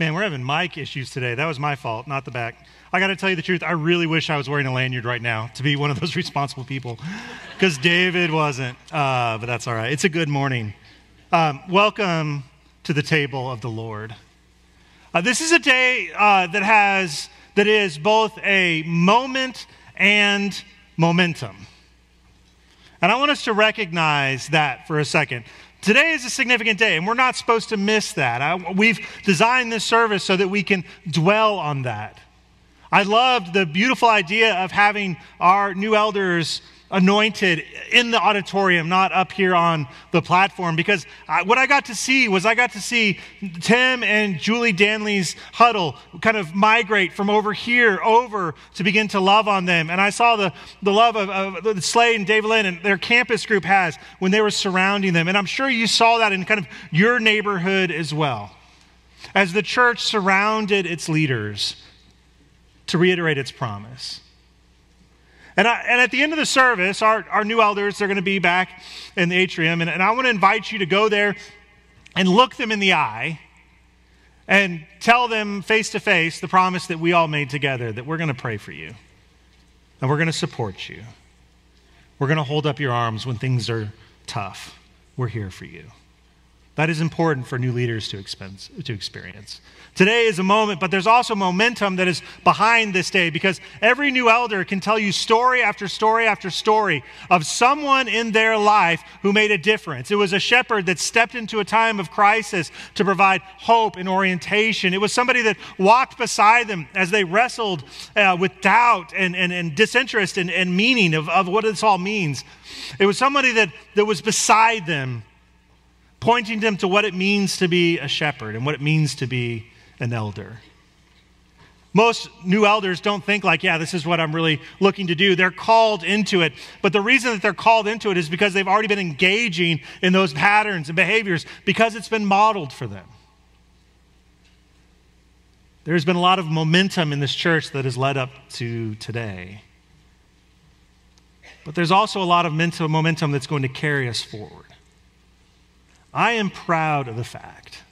Man, we're having mic issues today. That was my fault, not the back. I got to tell you the truth. I really wish I was wearing a lanyard right now to be one of those responsible people because David wasn't. Uh, but that's all right. It's a good morning. Um, welcome to the table of the Lord. Uh, this is a day uh, that has that is both a moment and momentum. And I want us to recognize that for a second. Today is a significant day, and we're not supposed to miss that. I, we've designed this service so that we can dwell on that. I loved the beautiful idea of having our new elders anointed in the auditorium, not up here on the platform. Because I, what I got to see was I got to see Tim and Julie Danley's huddle kind of migrate from over here over to begin to love on them. And I saw the, the love of, of Slade and Dave Lynn and their campus group has when they were surrounding them. And I'm sure you saw that in kind of your neighborhood as well. As the church surrounded its leaders to reiterate its promise. And, I, and at the end of the service, our, our new elders, they're going to be back in the atrium. And, and I want to invite you to go there and look them in the eye and tell them face to face the promise that we all made together that we're going to pray for you and we're going to support you. We're going to hold up your arms when things are tough. We're here for you. That is important for new leaders to, expense, to experience. Today is a moment, but there's also momentum that is behind this day because every new elder can tell you story after story after story of someone in their life who made a difference. It was a shepherd that stepped into a time of crisis to provide hope and orientation. It was somebody that walked beside them as they wrestled uh, with doubt and, and, and disinterest and, and meaning of, of what this all means. It was somebody that, that was beside them pointing them to what it means to be a shepherd and what it means to be an elder. Most new elders don't think like, yeah, this is what I'm really looking to do. They're called into it. But the reason that they're called into it is because they've already been engaging in those patterns and behaviors because it's been modeled for them. There's been a lot of momentum in this church that has led up to today. But there's also a lot of mental momentum that's going to carry us forward. I am proud of the fact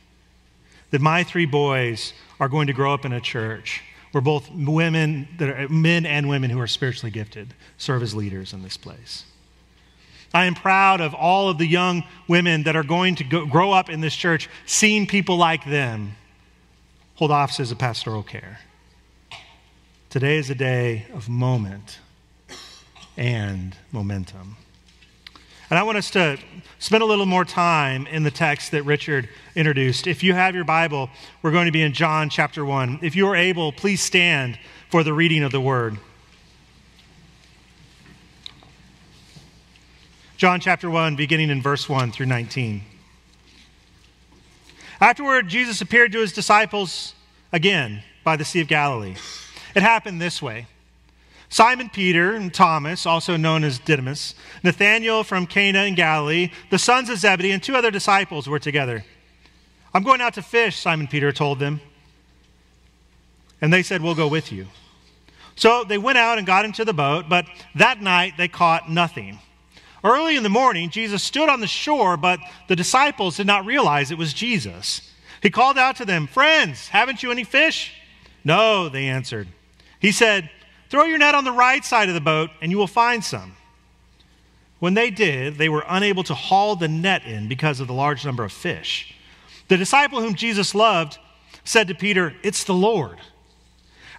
that my three boys are going to grow up in a church where both women, that are, men and women who are spiritually gifted, serve as leaders in this place. I am proud of all of the young women that are going to go, grow up in this church, seeing people like them hold offices of pastoral care. Today is a day of moment and momentum. And I want us to spend a little more time in the text that Richard introduced. If you have your Bible, we're going to be in John chapter 1. If you are able, please stand for the reading of the word. John chapter 1, beginning in verse 1 through 19. Afterward, Jesus appeared to his disciples again by the Sea of Galilee. It happened this way. Simon Peter and Thomas, also known as Didymus, Nathanael from Cana in Galilee, the sons of Zebedee, and two other disciples were together. I'm going out to fish, Simon Peter told them. And they said, We'll go with you. So they went out and got into the boat, but that night they caught nothing. Early in the morning, Jesus stood on the shore, but the disciples did not realize it was Jesus. He called out to them, Friends, haven't you any fish? No, they answered. He said, Throw your net on the right side of the boat, and you will find some. When they did, they were unable to haul the net in because of the large number of fish. The disciple whom Jesus loved said to Peter, It's the Lord.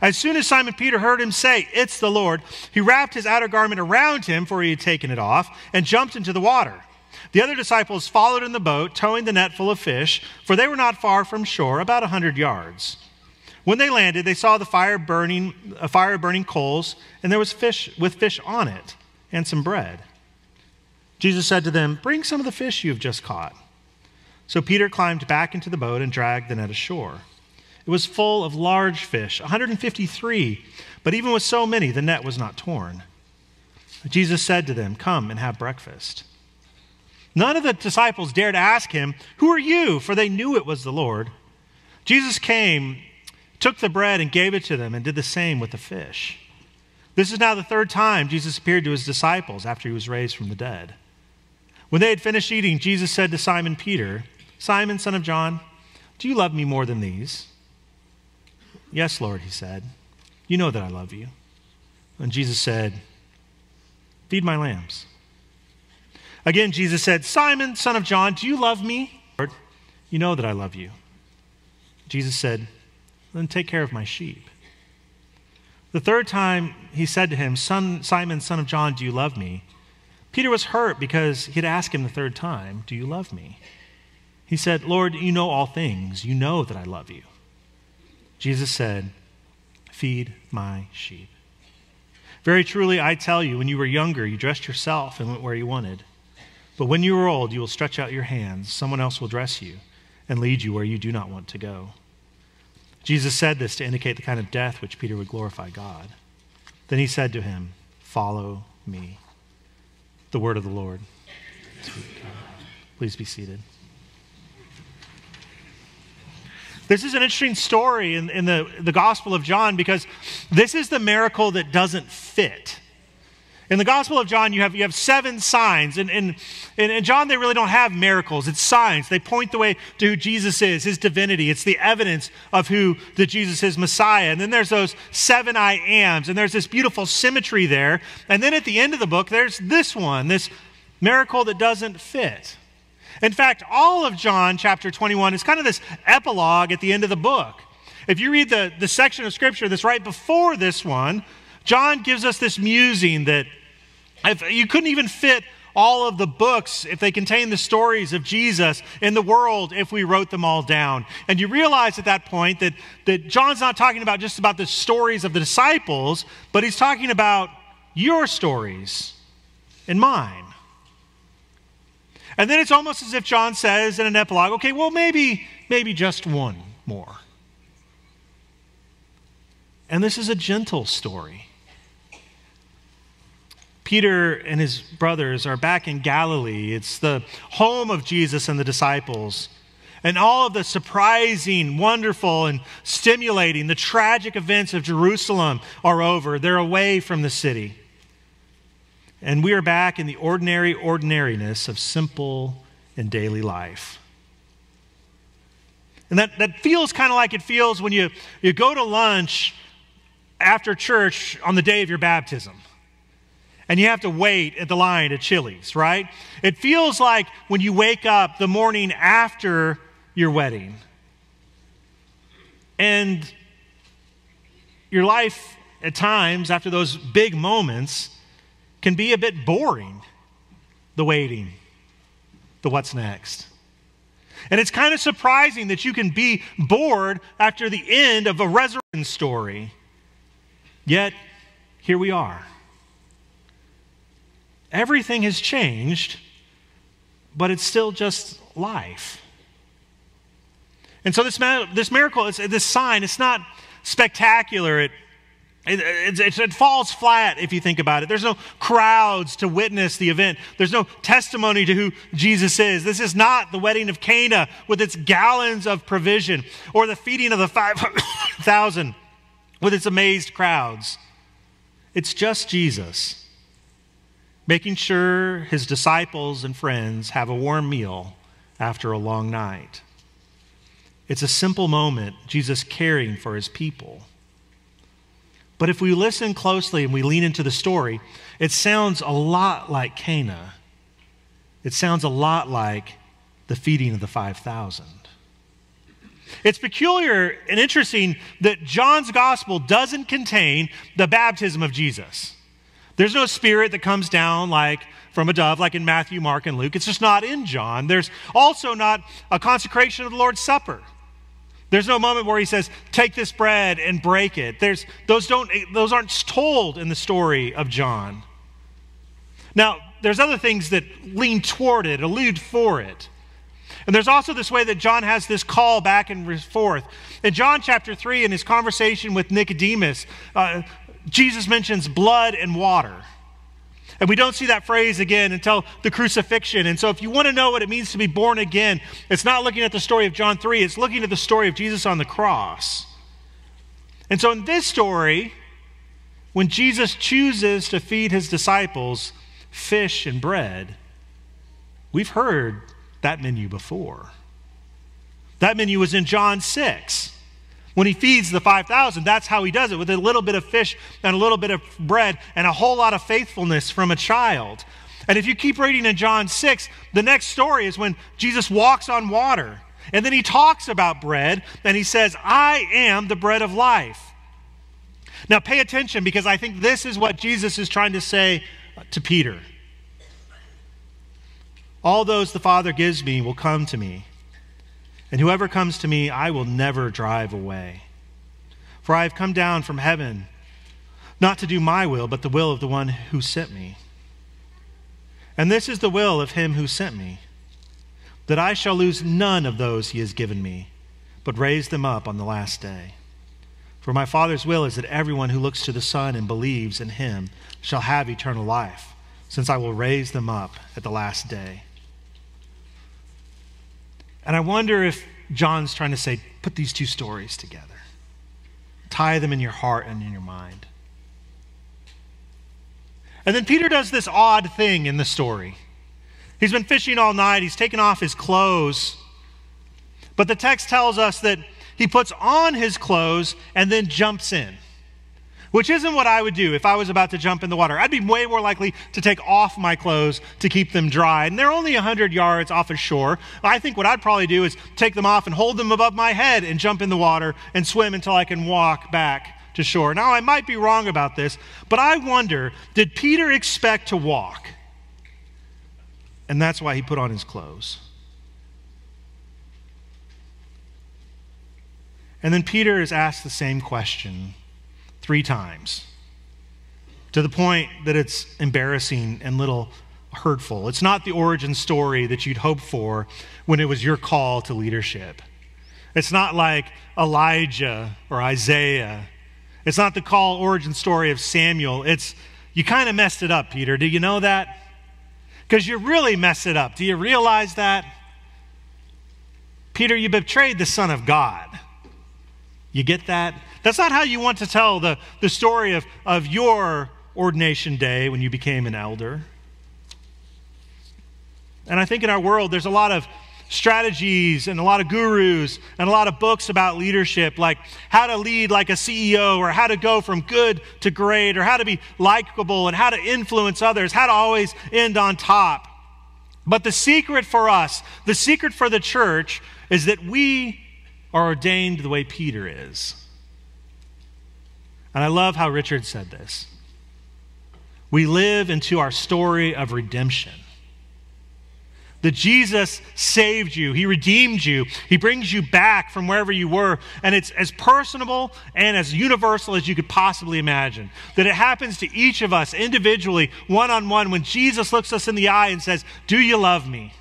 As soon as Simon Peter heard him say, It's the Lord, he wrapped his outer garment around him, for he had taken it off, and jumped into the water. The other disciples followed in the boat, towing the net full of fish, for they were not far from shore, about a hundred yards. When they landed, they saw the fire burning, a fire burning coals, and there was fish with fish on it and some bread. Jesus said to them, Bring some of the fish you have just caught. So Peter climbed back into the boat and dragged the net ashore. It was full of large fish, 153, but even with so many, the net was not torn. Jesus said to them, Come and have breakfast. None of the disciples dared ask him, Who are you? For they knew it was the Lord. Jesus came took the bread and gave it to them, and did the same with the fish. This is now the third time Jesus appeared to his disciples after he was raised from the dead. When they had finished eating, Jesus said to Simon Peter, Simon, son of John, do you love me more than these? Yes, Lord, he said. You know that I love you. And Jesus said, Feed my lambs. Again, Jesus said, Simon, son of John, do you love me? Lord, you know that I love you. Jesus said, Then take care of my sheep. The third time he said to him, son, Simon, son of John, do you love me? Peter was hurt because he'd asked him the third time, Do you love me? He said, Lord, you know all things. You know that I love you. Jesus said, Feed my sheep. Very truly, I tell you, when you were younger, you dressed yourself and went where you wanted. But when you are old, you will stretch out your hands. Someone else will dress you and lead you where you do not want to go. Jesus said this to indicate the kind of death which Peter would glorify God. Then he said to him, Follow me. The word of the Lord. Please be seated. This is an interesting story in, in the, the Gospel of John because this is the miracle that doesn't fit. In the Gospel of John, you have, you have seven signs. And in, in, in, John, they really don't have miracles. It's signs. They point the way to who Jesus is, his divinity. It's the evidence of who the Jesus is, Messiah. And then there's those seven I ams. And there's this beautiful symmetry there. And then at the end of the book, there's this one, this miracle that doesn't fit. In fact, all of John chapter 21 is kind of this epilogue at the end of the book. If you read the, the section of scripture that's right before this one, John gives us this musing that if you couldn't even fit all of the books if they contain the stories of Jesus in the world if we wrote them all down. And you realize at that point that, that John's not talking about just about the stories of the disciples, but he's talking about your stories and mine. And then it's almost as if John says in an epilogue, okay, well, maybe, maybe just one more. And this is a gentle story. Peter and his brothers are back in Galilee. It's the home of Jesus and the disciples. And all of the surprising, wonderful, and stimulating, the tragic events of Jerusalem are over. They're away from the city. And we are back in the ordinary ordinariness of simple and daily life. And that, that feels kind of like it feels when you, you go to lunch after church on the day of your baptism. And you have to wait at the line at Chili's, right? It feels like when you wake up the morning after your wedding. And your life at times, after those big moments, can be a bit boring, the waiting, the what's next. And it's kind of surprising that you can be bored after the end of a resurrection story. Yet, here we are. Everything has changed, but it's still just life. And so, this, this miracle, this sign, it's not spectacular. It it, it, it, falls flat if you think about it. There's no crowds to witness the event. There's no testimony to who Jesus is. This is not the wedding of Cana with its gallons of provision or the feeding of the 5,000 with its amazed crowds. It's just Jesus making sure his disciples and friends have a warm meal after a long night. It's a simple moment, Jesus caring for his people. But if we listen closely and we lean into the story, it sounds a lot like Cana. It sounds a lot like the feeding of the 5,000. It's peculiar and interesting that John's gospel doesn't contain the baptism of Jesus. There's no spirit that comes down like from a dove, like in Matthew, Mark, and Luke. It's just not in John. There's also not a consecration of the Lord's Supper. There's no moment where he says, "Take this bread and break it." There's those don't those aren't told in the story of John. Now, there's other things that lean toward it, allude for it. And there's also this way that John has this call back and forth. In John chapter 3, in his conversation with Nicodemus, uh, Jesus mentions blood and water. And we don't see that phrase again until the crucifixion. And so, if you want to know what it means to be born again, it's not looking at the story of John 3, it's looking at the story of Jesus on the cross. And so, in this story, when Jesus chooses to feed his disciples fish and bread, we've heard that menu before. That menu was in John 6 When he feeds the 5,000, that's how he does it with a little bit of fish and a little bit of bread and a whole lot of faithfulness from a child. And if you keep reading in John 6, the next story is when Jesus walks on water. And then he talks about bread and he says, I am the bread of life. Now pay attention because I think this is what Jesus is trying to say to Peter. All those the Father gives me will come to me, and whoever comes to me I will never drive away. For I have come down from heaven not to do my will, but the will of the one who sent me. And this is the will of him who sent me, that I shall lose none of those he has given me, but raise them up on the last day. For my Father's will is that everyone who looks to the Son and believes in him shall have eternal life, since I will raise them up at the last day. And I wonder if John's trying to say, put these two stories together, tie them in your heart and in your mind. And then Peter does this odd thing in the story. He's been fishing all night, he's taken off his clothes. But the text tells us that he puts on his clothes and then jumps in, which isn't what I would do if I was about to jump in the water. I'd be way more likely to take off my clothes to keep them dry. And they're only 100 yards off a shore. I think what I'd probably do is take them off and hold them above my head and jump in the water and swim until I can walk back to shore. Now, I might be wrong about this, but I wonder did Peter expect to walk? And that's why he put on his clothes. And then Peter is asked the same question three times to the point that it's embarrassing and little hurtful. It's not the origin story that you'd hope for when it was your call to leadership. It's not like Elijah or Isaiah. It's not the call origin story of Samuel. It's you kind of messed it up, Peter. Do you know that? Because you really messed it up. Do you realize that? Peter, you betrayed the Son of God. You get that? That's not how you want to tell the, the story of, of your ordination day when you became an elder. And I think in our world, there's a lot of strategies and a lot of gurus and a lot of books about leadership, like how to lead like a CEO or how to go from good to great or how to be likable and how to influence others, how to always end on top. But the secret for us, the secret for the church, is that we are ordained the way Peter is. And I love how Richard said this. We live into our story of redemption. That Jesus saved you, He redeemed you, He brings you back from wherever you were, and it's as personable and as universal as you could possibly imagine. That it happens to each of us individually, one on one, when Jesus looks us in the eye and says, Do you love me?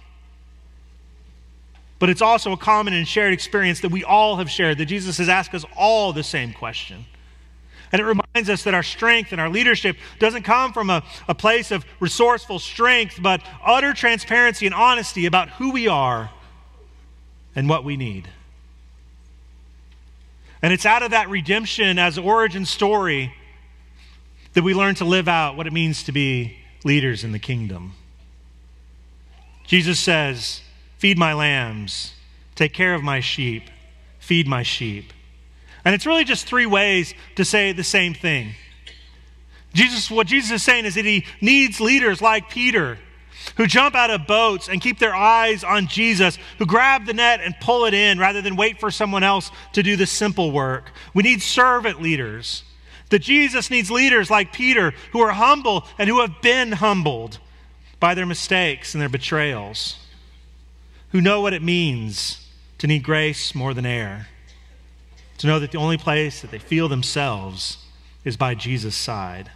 But it's also a common and shared experience that we all have shared, that Jesus has asked us all the same question. And it reminds us that our strength and our leadership doesn't come from a, a place of resourceful strength, but utter transparency and honesty about who we are and what we need. And it's out of that redemption as origin story that we learn to live out what it means to be leaders in the kingdom. Jesus says, Feed my lambs, take care of my sheep, feed my sheep. And it's really just three ways to say the same thing. Jesus, what Jesus is saying is that he needs leaders like Peter who jump out of boats and keep their eyes on Jesus, who grab the net and pull it in rather than wait for someone else to do the simple work. We need servant leaders. That Jesus needs leaders like Peter who are humble and who have been humbled by their mistakes and their betrayals who know what it means to need grace more than air, to know that the only place that they feel themselves is by Jesus' side.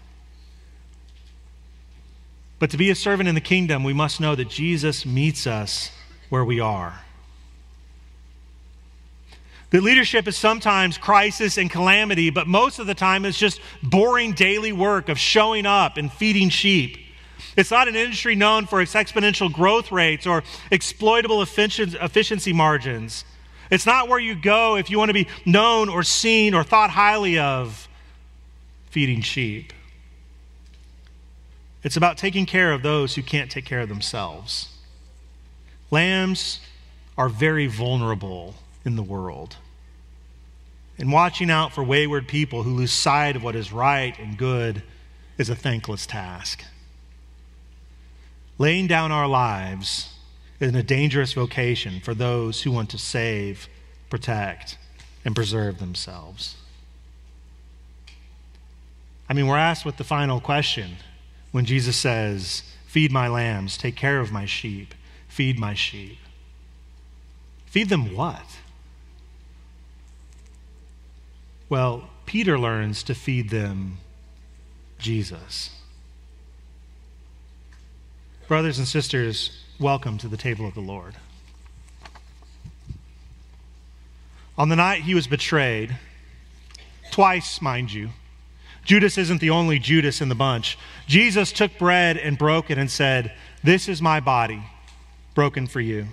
But to be a servant in the kingdom, we must know that Jesus meets us where we are. That leadership is sometimes crisis and calamity, but most of the time it's just boring daily work of showing up and feeding sheep it's not an industry known for its exponential growth rates or exploitable efficiency margins. It's not where you go if you want to be known or seen or thought highly of feeding sheep. It's about taking care of those who can't take care of themselves. Lambs are very vulnerable in the world. And watching out for wayward people who lose sight of what is right and good is a thankless task. Laying down our lives is a dangerous vocation for those who want to save, protect, and preserve themselves. I mean, we're asked with the final question when Jesus says, Feed my lambs, take care of my sheep, feed my sheep. Feed them what? Well, Peter learns to feed them Jesus. Brothers and sisters, welcome to the table of the Lord. On the night he was betrayed, twice, mind you, Judas isn't the only Judas in the bunch. Jesus took bread and broke it and said, This is my body, broken for you.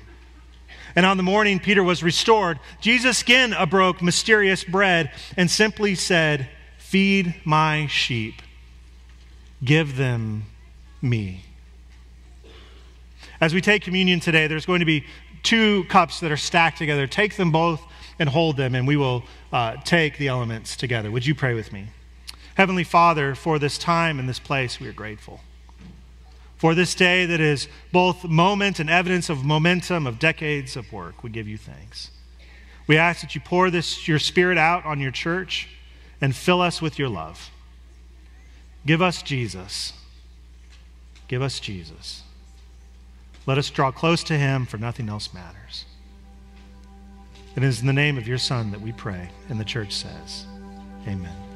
And on the morning Peter was restored, Jesus again broke mysterious bread and simply said, Feed my sheep, give them me. As we take communion today, there's going to be two cups that are stacked together. Take them both and hold them, and we will uh, take the elements together. Would you pray with me? Heavenly Father, for this time and this place, we are grateful. For this day that is both moment and evidence of momentum of decades of work, we give you thanks. We ask that you pour this, your spirit out on your church and fill us with your love. Give us Jesus. Give us Jesus. Let us draw close to him, for nothing else matters. It is in the name of your Son that we pray, and the church says, Amen.